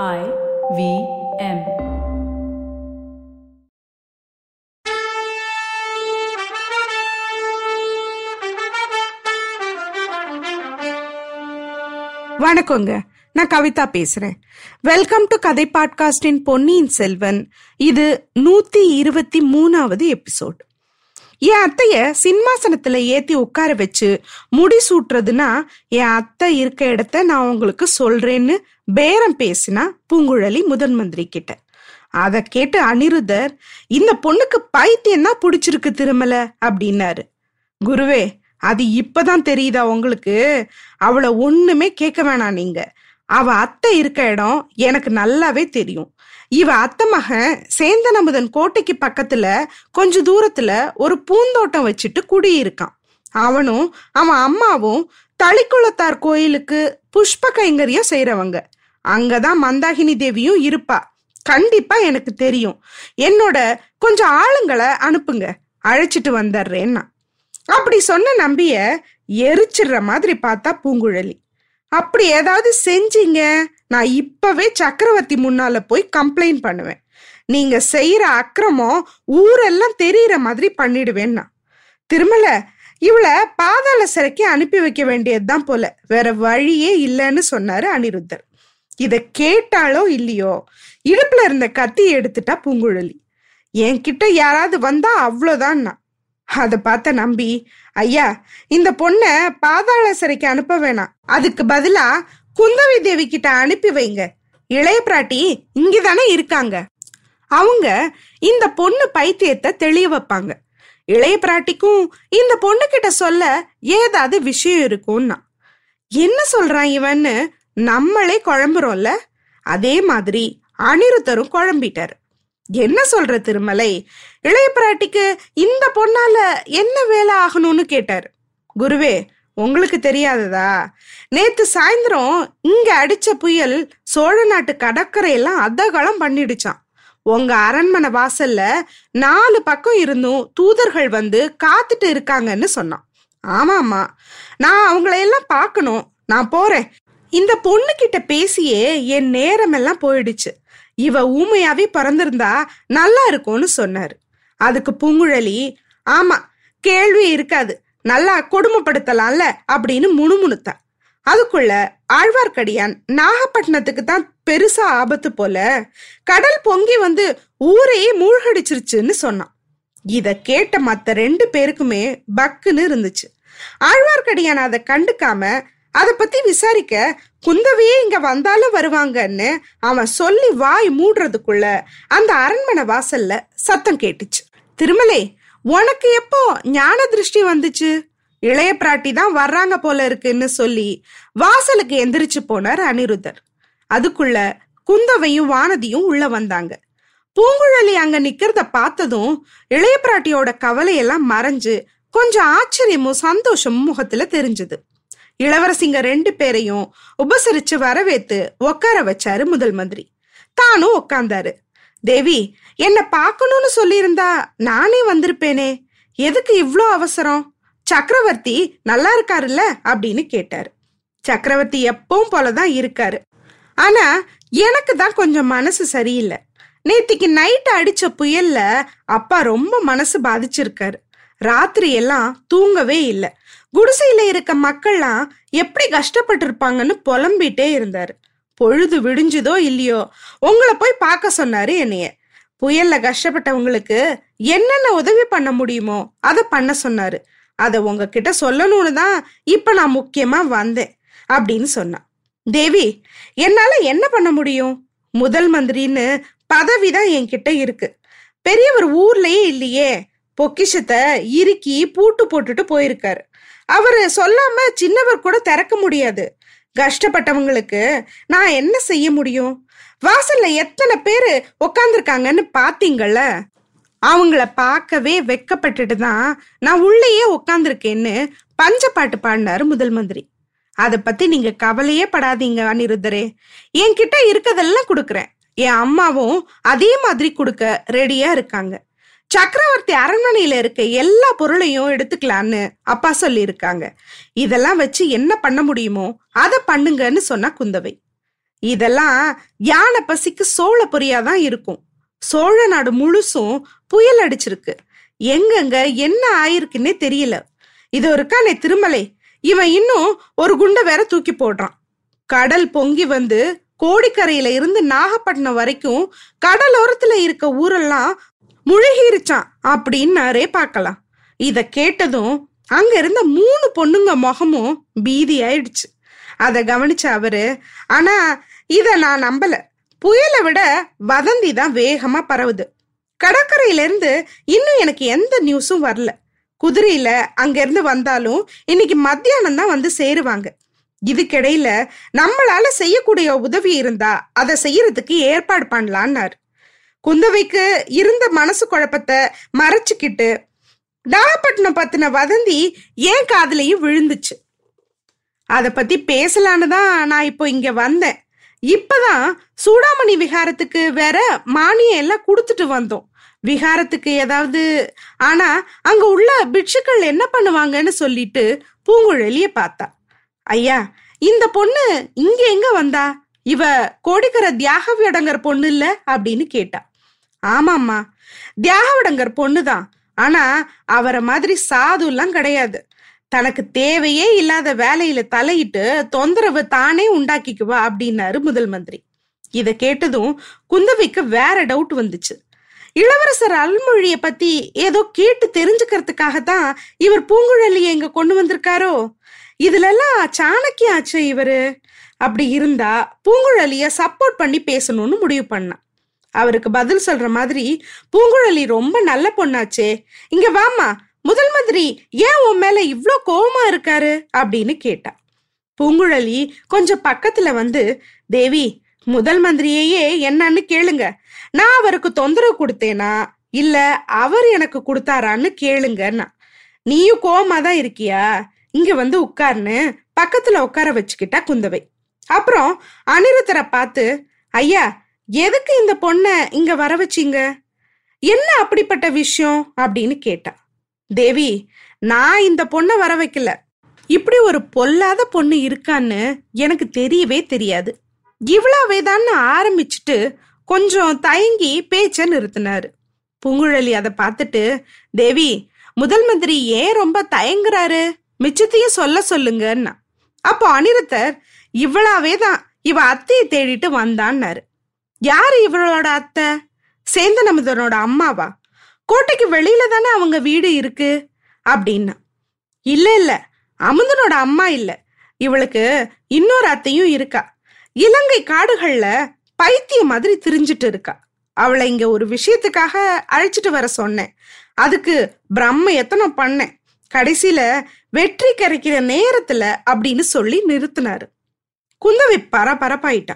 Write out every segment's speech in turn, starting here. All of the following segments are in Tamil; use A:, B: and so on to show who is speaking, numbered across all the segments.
A: I V M.
B: வணக்கங்க. நான் கவிதா பேசுறேன். வெல்கம் டு கதை பாட்காஸ்டின் பொன்னியின் செல்வன். இது நூத்தி இருபத்தி மூணாவது எபிசோட் என் அத்தைய சிம்மாசனத்துல ஏத்தி உட்கார வச்சு முடி சூட்டுறதுன்னா என் அத்தை இருக்க இடத்த நான் உங்களுக்கு சொல்றேன்னு பேரம் பேசினா பூங்குழலி முதன் மந்திரி கிட்ட. அதை கேட்டு அனிருதர் இந்த பொண்ணுக்கு பைத்தியம் தான் பிடிச்சிருக்கு திருமல அப்படின்னாரு. குருவே அது இப்பதான் தெரியுதா உங்களுக்கு? அவளை ஒண்ணுமே கேட்க வேணாம் நீங்க. அவ அத்தை இருக்க இடம் எனக்கு நல்லாவே தெரியும். இவ அத்த மகன் சேந்தனமுதன் கோட்டைக்கு பக்கத்துல கொஞ்ச தூரத்துல ஒரு பூந்தோட்டம் வச்சுட்டு குடியிருக்கான். அவனும் அவன் அம்மாவும் தளிக்குளத்தார் கோயிலுக்கு புஷ்ப கைங்கரியம் செய்யறவங்க அங்கதான் மந்தாகினி தேவியும் இருப்பா. கண்டிப்பா எனக்கு தெரியும். என்னோட கொஞ்சம் ஆளுங்களை அனுப்புங்க. அழைச்சிட்டு வந்துடுறேன்னா அப்படி சொன்ன நம்பிய எரிச்சிடுற மாதிரி பார்த்தா பூங்குழலி. அப்படி ஏதாவது செஞ்சீங்க? நான் இப்பவே சக்கரவர்த்தி முன்னால போய் கம்ப்ளைண்ட் பண்ணுவேன். நீங்க செய்யற அக்கிரமம் ஊரெல்லாம் தெரியற மாதிரி பண்ணிடுவேன்னா திருமல இவளை பாதாள சிறைக்கு அனுப்பி வைக்க வேண்டியதுதான் போல. வேற வழியே இல்லைன்னு சொன்னாரு அனிருத்தர். இத கேட்டாலோ இல்லையோ இடுப்புல இருந்த கத்தி எடுத்துட்டா பூங்குழலி. என்கிட்ட யாராவது வந்தா அவ்வளோதான்னா அதை பார்த்த நம்பி ஐயா இந்த பொண்ண பாதாள சிறைக்கு அனுப்ப வேணாம். அதுக்கு பதிலா குந்தவை தேவி கிட்ட அனுப்பி வைங்க. இளைய பிராட்டி இங்கதானே இருக்காங்க. அவங்க இந்த பொண்ணு பைத்தியத்தை தெளிய வைப்பாங்க. இளைய பிராட்டிக்கும் இந்த பொண்ணு கிட்ட சொல்ல ஏதாவது விஷயம் இருக்கும்னா. என்ன சொல்றான் இவன்னு? நம்மளே குழம்புறோம்ல. அதே மாதிரி அனிருத்தரும் குழம்பிட்டாரு. என்ன சொல்ற திருமலை? இளைய பிராட்டிக்கு இந்த பொண்ணால என்ன வேலை ஆகணும்னு கேட்டாரு. குருவே உங்களுக்கு தெரியாததா? நேத்து சாயந்தரம் இங்க அடிச்ச புயல் சோழ நாட்டு கடற்கரையெல்லாம் அதகலம் பண்ணிடுச்சான் உங்க அரண்மனை வாசல்ல நாலு பக்கம் இருந்தும் தூதர்கள் வந்து காத்துட்டு இருக்காங்கன்னு சொன்னான். ஆமாமா நான் அவங்களையெல்லாம் பார்க்கணும். நான் போறேன். இந்த பொண்ணு கிட்ட பேசியே என் நேரமெல்லாம் போயிடுச்சு. இவ ஊமையாவே பிறந்திருந்தா நல்லா இருக்கும்னு சொன்னாரு. அதுக்கு பூங்குழலி ஆமா கேள்வி இருக்காது. நல்லா கொடுமைப்படுத்தலாம்ல அப்படின்னு முணுமுணுத்தா. அதுக்குள்ள ஆழ்வார்க்கடியான் நாகப்பட்டினத்துக்கு தான் பெருசா ஆபத்து போல கடல் பொங்கி வந்து ஊரையே மூழ்கடிச்சிருச்சுன்னு சொன்னான். இத கேட்ட மத்த ரெண்டு பேருக்குமே பக்குன்னு இருந்துச்சு. ஆழ்வார்க்கடியான் அதை கண்டுக்காம அதை பத்தி விசாரிக்க குந்தவையே இங்க வந்தாலும் வருவாங்கன்னு அவன் சொல்லி வாய் மூடுறதுக்குள்ள அந்த அரண்மனை வாசல்ல சத்தம் கேட்டுச்சு. திருமலை உனக்கு எப்போ ஞான திருஷ்டி வந்துச்சு? இளைய பிராட்டி தான் வர்றாங்க போல இருக்குன்னு சொல்லி வாசலுக்கு எந்திரிச்சு போனார் அனிருத்தர். அதுக்குள்ள குந்தவையும் வானதியும் உள்ள வந்தாங்க. பூங்குழலி அங்க நிக்கிறத பார்த்ததும் இளைய பிராட்டியோட கவலையெல்லாம் மறைஞ்சு கொஞ்சம் ஆச்சரியமும் சந்தோஷமும் முகத்துல தெரிஞ்சது. இளவரசிங்க ரெண்டு பேரையும் உபசரிச்சு வரவேத்து உட்கார வச்சாரு முதல் மந்திரி. தானும் உட்கார்ந்தாரு தேவி என்ன பார்க்கணும்னு சொல்லியிருந்தா நானே வந்திருப்பேனே. எதுக்கு இவ்வளோ அவசரம்? சக்கரவர்த்தி நல்லா இருக்காருல்ல? அப்படின்னு கேட்டாரு. சக்கரவர்த்தி எப்பவும் போலதான் இருக்காரு. ஆனா எனக்கு தான் கொஞ்சம் மனசு சரியில்லை. நேத்திக்கு நைட் அடிச்ச புயல்ல அப்பா ரொம்ப மனசு பாதிச்சிருக்காரு. ராத்திரி எல்லாம் தூங்கவே இல்லை. குடிசையில இருக்க மக்கள்லாம் எப்படி கஷ்டப்பட்டிருப்பாங்கன்னு புலம்பிட்டே இருந்தாரு. பொழுது விடிஞ்சுதோ இல்லையோ உங்களை போய் பார்க்க சொன்னாரு என்னைய. புயல்ல கஷ்டப்பட்டவங்களுக்கு என்னென்ன உதவி பண்ண முடியுமோ அதை பண்ண சொன்னாரு. அதை உங்ககிட்ட சொல்லணும்னு தான் இப்ப நான் முக்கியமா வந்தேன் அப்படின்னு சொன்னான். தேவி என்னால என்ன பண்ண முடியும்? முதல் மந்திரின்னு பதவி தான் என்கிட்ட இருக்கு. பெரியவர் ஊர்லயே இல்லையே பொக்கிஷத்தை இறுக்கி பூட்டு போட்டுட்டு போயிருக்காரு. அவரு சொல்லாம சின்னவர் கூட திறக்க முடியாது. கஷ்டப்பட்டவங்களுக்கு நான் என்ன செய்ய முடியும்? வாசல்ல எத்தனை பேரு உக்காந்துருக்காங்கன்னு பாத்தீங்கல்ல? அவங்கள பார்க்கவே வெக்கப்பட்டுட்டு தான் நான் உள்ளேயே உக்காந்துருக்கேன்னு பஞ்சப்பாட்டு பாடினாரு முதல் மந்திரி. அதை பத்தி நீங்க கவலையே படாதீங்க அனிருத்தரே. என்கிட்ட இருக்கதெல்லாம் கொடுக்குறேன். என் அம்மாவும் அதே மாதிரி கொடுக்க ரெடியா இருக்காங்க. சக்கரவர்த்தி அரண்மனையில இருக்க எல்லா பொருளையும் எடுத்துக்கலான்னு அப்பா சொல்லியிருக்காங்க. இதெல்லாம் வச்சு என்ன பண்ண முடியுமோ அதை பண்ணுங்கன்னு சொன்னா குந்தவை. இதெல்லாம் யானை பசிக்கு சோழ பொரியாதான் இருக்கும். சோழ நாடு முழுசும் புயல் அடிச்சிருக்கு. எங்கெங்க என்ன ஆயிருக்குன்னே தெரியல. இது இருக்கானே திருமலை. இவன் இன்னும் ஒரு குண்டை வேற தூக்கி போடுறான். கடல் பொங்கி வந்து கோடிக்கரையில இருந்து நாகப்பட்டினம் வரைக்கும் கடலோரத்துல இருக்க ஊரெல்லாம் முழுகிருச்சான் அப்படின்னாரே பார்க்கலாம். இத கேட்டதும் அங்க இருந்த மூணு பொண்ணுங்க முகமும் பீதி ஆயிடுச்சு அதை கவனிச்ச அவரு ஆனா இத நான் நம்பல. புயலை விட வதந்தி தான் வேகமா பரவுது. கடற்கரையில இருந்து இன்னும் எனக்கு எந்த நியூஸும் வரல. குதிரையில அங்கேருந்து வந்தாலும் இன்னைக்கு மத்தியானம் தான் வந்து சேருவாங்க. இதுக்கிடையில நம்மளால செய்யக்கூடிய உதவி இருந்தா அதை செய்யறதுக்கு ஏற்பாடு பண்ணலான்னாரு. குந்தவைக்கு இருந்த மனசு குழப்பத்தை மறைச்சுக்கிட்டு நாகப்பட்டினம் பத்தின வதந்தி ஏன் காதலையும் விழுந்துச்சு? அத பத்தி பேசலான்னு தான் நான் இப்போ இங்க வந்தேன். இப்பதான் சூடாமணி விகாரத்துக்கு வேற மானியம் எல்லாம் கொடுத்துட்டு வந்தோம். விகாரத்துக்கு ஏதாவது ஆனா அங்க உள்ள பிட்சுக்கள் என்ன பண்ணுவாங்கன்னு சொல்லிட்டு பூங்குழலிய பார்த்தா. ஐயா இந்த பொண்ணு இங்க எங்க வந்தா? இவ கோடிக்கர தியாகவிடங்கர் பொண்ணு இல்ல? அப்படின்னு கேட்டா. ஆமாம்மா. தியாகவடங்கர் பொண்ணுதான். ஆனா அவரை மாதிரி சாது எல்லாம் கிடையாது. தனக்கு தேவையே இல்லாத வேலையில தலையிட்டு தொந்தரவு தானே உண்டாக்கிக்குவா அப்படின்னாரு முதல் மந்திரி. இத கேட்டதும் குந்தவைக்கு வேற டவுட் வந்துச்சு. இளவரசர் அல்மொழிய பத்தி ஏதோ கேட்டு தெரிஞ்சுக்கிறதுக்காக தான் இவர் பூங்குழலிய இங்க கொண்டு வந்திருக்காரோ? இதுல எல்லாம் சாணக்கிய ஆச்சு இவரு. அப்படி இருந்தா பூங்குழலிய சப்போர்ட் பண்ணி பேசணும்னு முடிவு பண்ணா. அவருக்கு பதில் சொல்ற மாதிரி பூங்குழலி ரொம்ப நல்ல பொண்ணாச்சே. இங்க வாமா முதல் மந்திரி ஏன் உன் மேல இவ்ளோ கோவமா இருக்காரு? அப்படின்னு கேட்டா. பூங்குழலி கொஞ்சம் பக்கத்துல வந்து தேவி முதல் மந்திரியையே என்னன்னு கேளுங்க. நான் அவருக்கு தொந்தரவு கொடுத்தேனா? இல்ல அவர் எனக்கு கொடுத்தாரான்னு கேளுங்கன்னா. நீயும் கோவமா தான் இருக்கியா? இங்க வந்து உட்கார்னு பக்கத்துல உட்கார வச்சுக்கிட்டா குந்தவை. அப்புறம் அனிருத்தரை பார்த்து ஐயா எதுக்கு இந்த பொண்ணை இங்க வர வச்சிங்க? என்ன அப்படிப்பட்ட விஷயம்? அப்படின்னு கேட்டா தேவி நான் இந்த பொண்ணை வர வைக்கல. இப்படி ஒரு பொல்லாத பொண்ணு இருக்கான்னு எனக்கு தெரியவே தெரியாது. இவ்வளவே தான் ஆரம்பிச்சுட்டு கொஞ்சம் தயங்கி பேச்ச நிறுத்தினாரு. பூங்குழலி அதை பார்த்துட்டு தேவி முதல் மந்திரி ஏன் ரொம்ப தயங்குறாரு? மிச்சத்தையும் சொல்ல சொல்லுங்கன்னா அப்போ அனிருத்தர் இவ்வளாவே தான் இவ அத்தையை தேடிட்டு வந்தான்னாரு. யாரு இவளோட அத்தை? சேந்தனமுதனோட அம்மாவா? கோட்டைக்கு வெளியில தானே அவங்க வீடு இருக்கு? அப்படின்னா. இல்ல இல்ல. அமுதனோட அம்மா இல்ல. இவளுக்கு இன்னொரு அத்தையும் இருக்கா. இலங்கை காடுகள்ல பைத்திய மாதிரி திரிஞ்சிட்டு இருக்கா. அவளை இங்க ஒரு விஷயத்துக்காக அழைச்சிட்டு வர சொன்னேன். அதுக்கு பிரம்ம எத்தனை பண்ணேன். கடைசியில வெற்றி கிடைக்கிற நேரத்துல அப்படின்னு சொல்லி நிறுத்தினாரு. குந்தவை பரபரப்பாயிட்டா.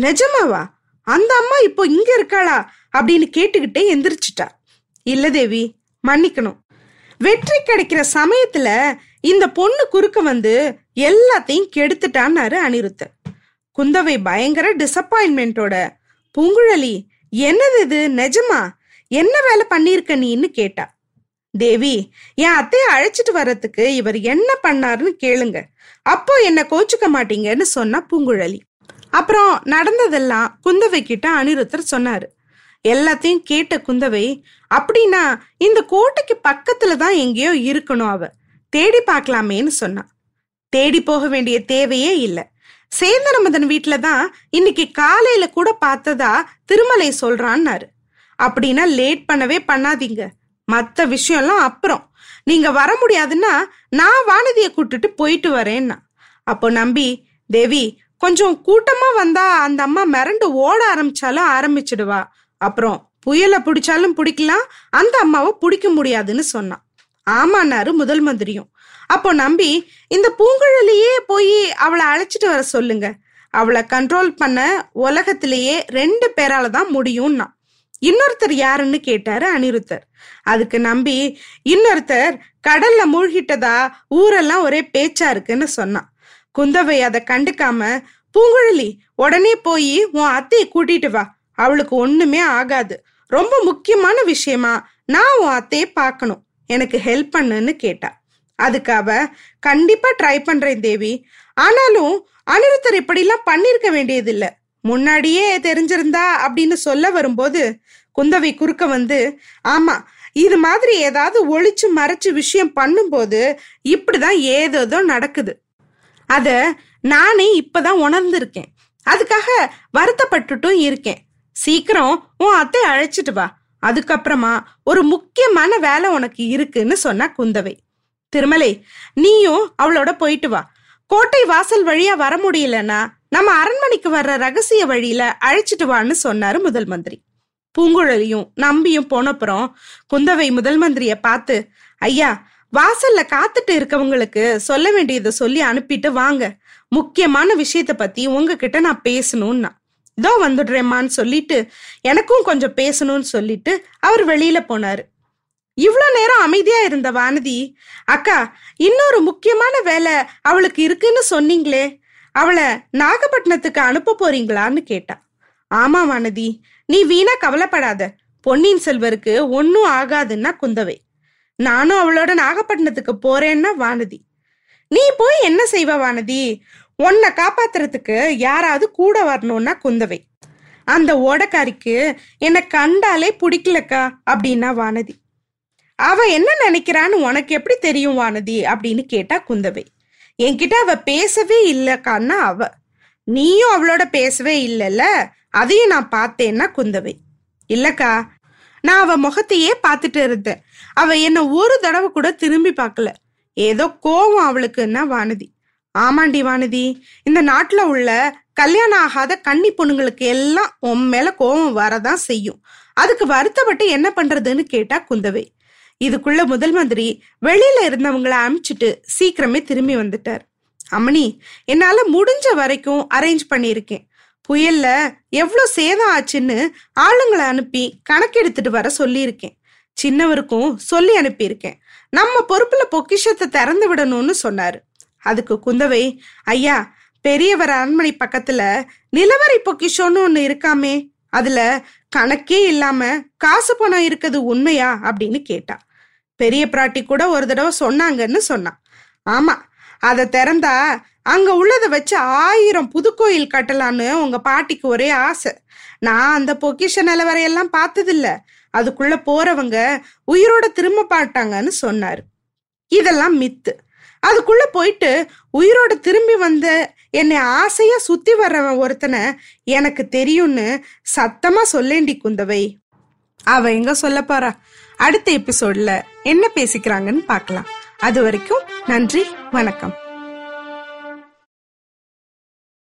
B: நிஜமாவா? அந்த அம்மா இப்போ இங்க இருக்காளா அப்படின்னு கேட்டுக்கிட்டே எந்திரிச்சிட்டா. இல்ல தேவி மன்னிக்கணும். வெற்றி கிடைக்கிற சமயத்துல இந்த பொண்ணு குறுக்க வந்து எல்லாத்தையும் கெடுத்துட்டான்னாரு அனிருத்தர் குந்தவை பயங்கர டிசப்பாயின்மெண்டோட பூங்குழலி என்னது இது? நிஜமா? என்ன வேலை பண்ணியிருக்க நீன்னு கேட்டா. தேவி என் அத்தைய அழைச்சிட்டு வர்றதுக்கு இவர் என்ன பண்ணாருன்னு கேளுங்க. அப்போ என்ன கோச்சுக்க மாட்டீங்கன்னு சொன்னா பூங்குழலி. அப்புறம் நடந்ததெல்லாம் குந்தவை கிட்ட அனிருத்தர் சொன்னாரு. எல்லாத்தையும் கேட்ட குந்தவை அப்படின்னா இந்த கோட்டைக்கு பக்கத்துல தான் எங்கேயோ இருக்கணும் அவ. தேடி பார்க்கலாமேன்னு சொன்னான் தேடி போக வேண்டிய தேவையே இல்லை. சேந்தரமதன் வீட்டில தான் இன்னைக்கு காலையில கூட பார்த்ததா திருமலை சொல்றான்னாரு. அப்படின்னா லேட் பண்ணவே பண்ணாதீங்க. மற்ற விஷயம்லாம் அப்புறம். நீங்க வர முடியாதுன்னா நான் வானதியை கூட்டுட்டு போயிட்டு வரேன்னா. அப்போ நம்பி தேவி கொஞ்சம் கூட்டமா வந்தா அந்த அம்மா மிரண்டு ஓட ஆரம்பிச்சாலும் ஆரம்பிச்சிடுவா. அப்புறம் புயலை பிடிச்சாலும் பிடிக்கலாம் அந்த அம்மாவை பிடிக்க முடியாதுன்னு சொன்னான் ஆமானாரு முதல் மந்திரியும். அப்போ நம்பி இந்த பூங்குழலியே போய் அவளை அழைச்சிட்டு வர சொல்லுங்க. அவளை கண்ட்ரோல் பண்ண உலகத்திலேயே ரெண்டு பேரால தான் முடியும்னா. இன்னொருத்தர் யாருன்னு கேட்டாரு அனிருத்தர். அதுக்கு நம்பி இன்னொருத்தர் கடல்ல மூழ்கிட்டதா ஊரெல்லாம் ஒரே பேச்சா இருக்குன்னு சொன்னான் குந்தவை அதை கண்டுக்காம பூங்குழலி உடனே போய் உன் அத்தையை கூட்டிட்டு வா. அவளுக்கு ஒண்ணுமே ஆகாது. ரொம்ப முக்கியமான விஷயமா நான் உன் அத்தையை பார்க்கணும். எனக்கு ஹெல்ப் பண்ணுன்னு கேட்டா. அதுக்கு அவ கண்டிப்பா ட்ரை பண்றேன் தேவி. ஆனாலும் அனிருத்தர் இப்படிலாம் பண்ணிருக்க வேண்டியதில்லை. முன்னாடியே தெரிஞ்சிருந்தா அப்படின்னு சொல்ல வரும்போது குந்தவை குறுக்க வந்து ஆமா இது மாதிரி ஏதாவது ஒழிச்சு மறைச்சு விஷயம் பண்ணும்போது இப்படிதான் ஏதேதோ நடக்குது. அத நானே இப்பதான் உணர்ந்திருக்கேன். அதுக்காக வருத்தப்பட்டுட்டும் இருக்கேன். சீக்கிரம் உன் அத்தை அழைச்சிட்டு வா. அதுக்கப்புறமா ஒரு முக்கியமான வேலை உனக்கு இருக்குன்னு சொன்னா குந்தவை. திருமலை நீயும் அவளோட போயிட்டு வா. கோட்டை வாசல் வழியா வர முடியலன்னா நம்ம அரண்மனைக்கு வர்ற ரகசிய வழியில அழைச்சிட்டு வான்னு சொன்னாரு முதல் மந்திரி. பூங்குழலியும் நம்பியும் போனப்புறம் குந்தவை முதல் மந்திரிய பார்த்து ஐயா வாசல்ல காத்துட்டு இருக்கவங்களுக்கு சொல்ல வேண்டியதை சொல்லி அனுப்பிட்டு வாங்க. முக்கியமான விஷயத்த பத்தி உங்ககிட்ட நான் பேசணும்னா இதோ வந்துடுறேம்மான்னு சொல்லிட்டு எனக்கும் கொஞ்சம் பேசணும்னு சொல்லிட்டு அவர் வெளியில போனாரு. இவ்வளோ நேரம் அமைதியா இருந்த வானதி அக்கா இன்னொரு முக்கியமான வேலை அவளுக்கு இருக்குன்னு சொன்னீங்களே அவளை நாகப்பட்டினத்துக்கு அனுப்ப போறீங்களான்னு கேட்டா. ஆமா வானதி நீ வீணா கவலைப்படாத. பொன்னியின் செல்வருக்கு ஒன்னும் ஆகாதுன்னா குந்தவை. நானும் அவளோட நாகப்பட்டினத்துக்கு போறேன்னா வானதி. நீ போய் என்ன செய்வ வானதி? உன்னை காப்பாத்துறதுக்கு யாராவது கூட வரணும்னா குந்தவை. அந்த ஓடக்காரிக்கு என்னை கண்டாலே பிடிக்கலக்கா அப்படின்னா வானதி. அவ என்ன நினைக்கிறான்னு உனக்கு எப்படி தெரியும் வானதி? அப்படின்னு கேட்டா குந்தவை. என்கிட்ட அவ பேசவே இல்லக்கான்னா அவ. நீயும் அவளோட பேசவே இல்லைல்ல? அதையும் நான் பார்த்தேன்னா குந்தவை. இல்லக்கா நான் அவ முகத்தையே பார்த்துட்டு இருந்தேன். அவ என்ன ஒரு தடவை கூட திரும்பி பார்க்கல. ஏதோ கோவம் அவளுக்குன்னா வானதி. ஆமாண்டி வானதி இந்த நாட்டுல உள்ள கல்யாணம் ஆகாத கன்னி பொண்ணுங்களுக்கு எல்லாம் உன் மேல கோவம் வரதான் செய்யும். அதுக்கு வருத்தப்பட்டு என்ன பண்றதுன்னு கேட்டா குந்தவை. இதுக்குள்ள முதல் மந்திரி வெளியில இருந்தவங்கள அனுப்பிச்சிட்டு சீக்கிரமே திரும்பி வந்துட்டார். அம்மணி என்னால முடிஞ்ச வரைக்கும் அரேஞ்ச் பண்ணியிருக்கேன். புயல்ல எவ்வளோ சேதம் ஆச்சுன்னு ஆளுங்களை அனுப்பி கணக்கெடுத்துட்டு வர சொல்லியிருக்கேன். சின்னவருக்கும் சொல்லி அனுப்பியிருக்கேன். நம்ம பொறுப்புல பொக்கிஷத்தை திறந்து விடணும்னு சொன்னாரு. அதுக்கு குந்தவை ஐயா பெரியவர் அரண்மனை பக்கத்துல நிலவரை பொக்கிஷோன்னு ஒண்ணு இருக்காமே அதுல கணக்கே இல்லாம காசு பணம் இருக்குது உண்மையா? அப்படின்னு கேட்டா. பெரிய பிராட்டி கூட ஒரு தடவை சொன்னாங்கன்னு சொன்னான். ஆமா அதை திறந்தா அங்க உள்ளதை வச்சு ஆயிரம் புதுக்கோயில் கட்டலான்னு உங்க பாட்டிக்கு ஒரே ஆசை. நான் அந்த பொக்கிஷ நிலவரையெல்லாம் பார்த்ததில்ல. அதுக்குள்ள போறவங்க உயிரோட திரும்ப பாட்டாங்கன்னு சொன்னார். இதெல்லாம் மித்து. அதுக்குள்ள போயிட்டு உயிரோட திரும்பி வந்த என்னை ஆசையா சுத்தி வர்றவன் ஒருத்தனை எனக்கு தெரியும்னு சத்தமா சொல்லேண்டி குந்தவை. அவ எங்க சொல்ல போறா? அடுத்த எபிசோட்ல என்ன பேசிக்கிறாங்கன்னு பார்க்கலாம். அது வரைக்கும் நன்றி வணக்கம்.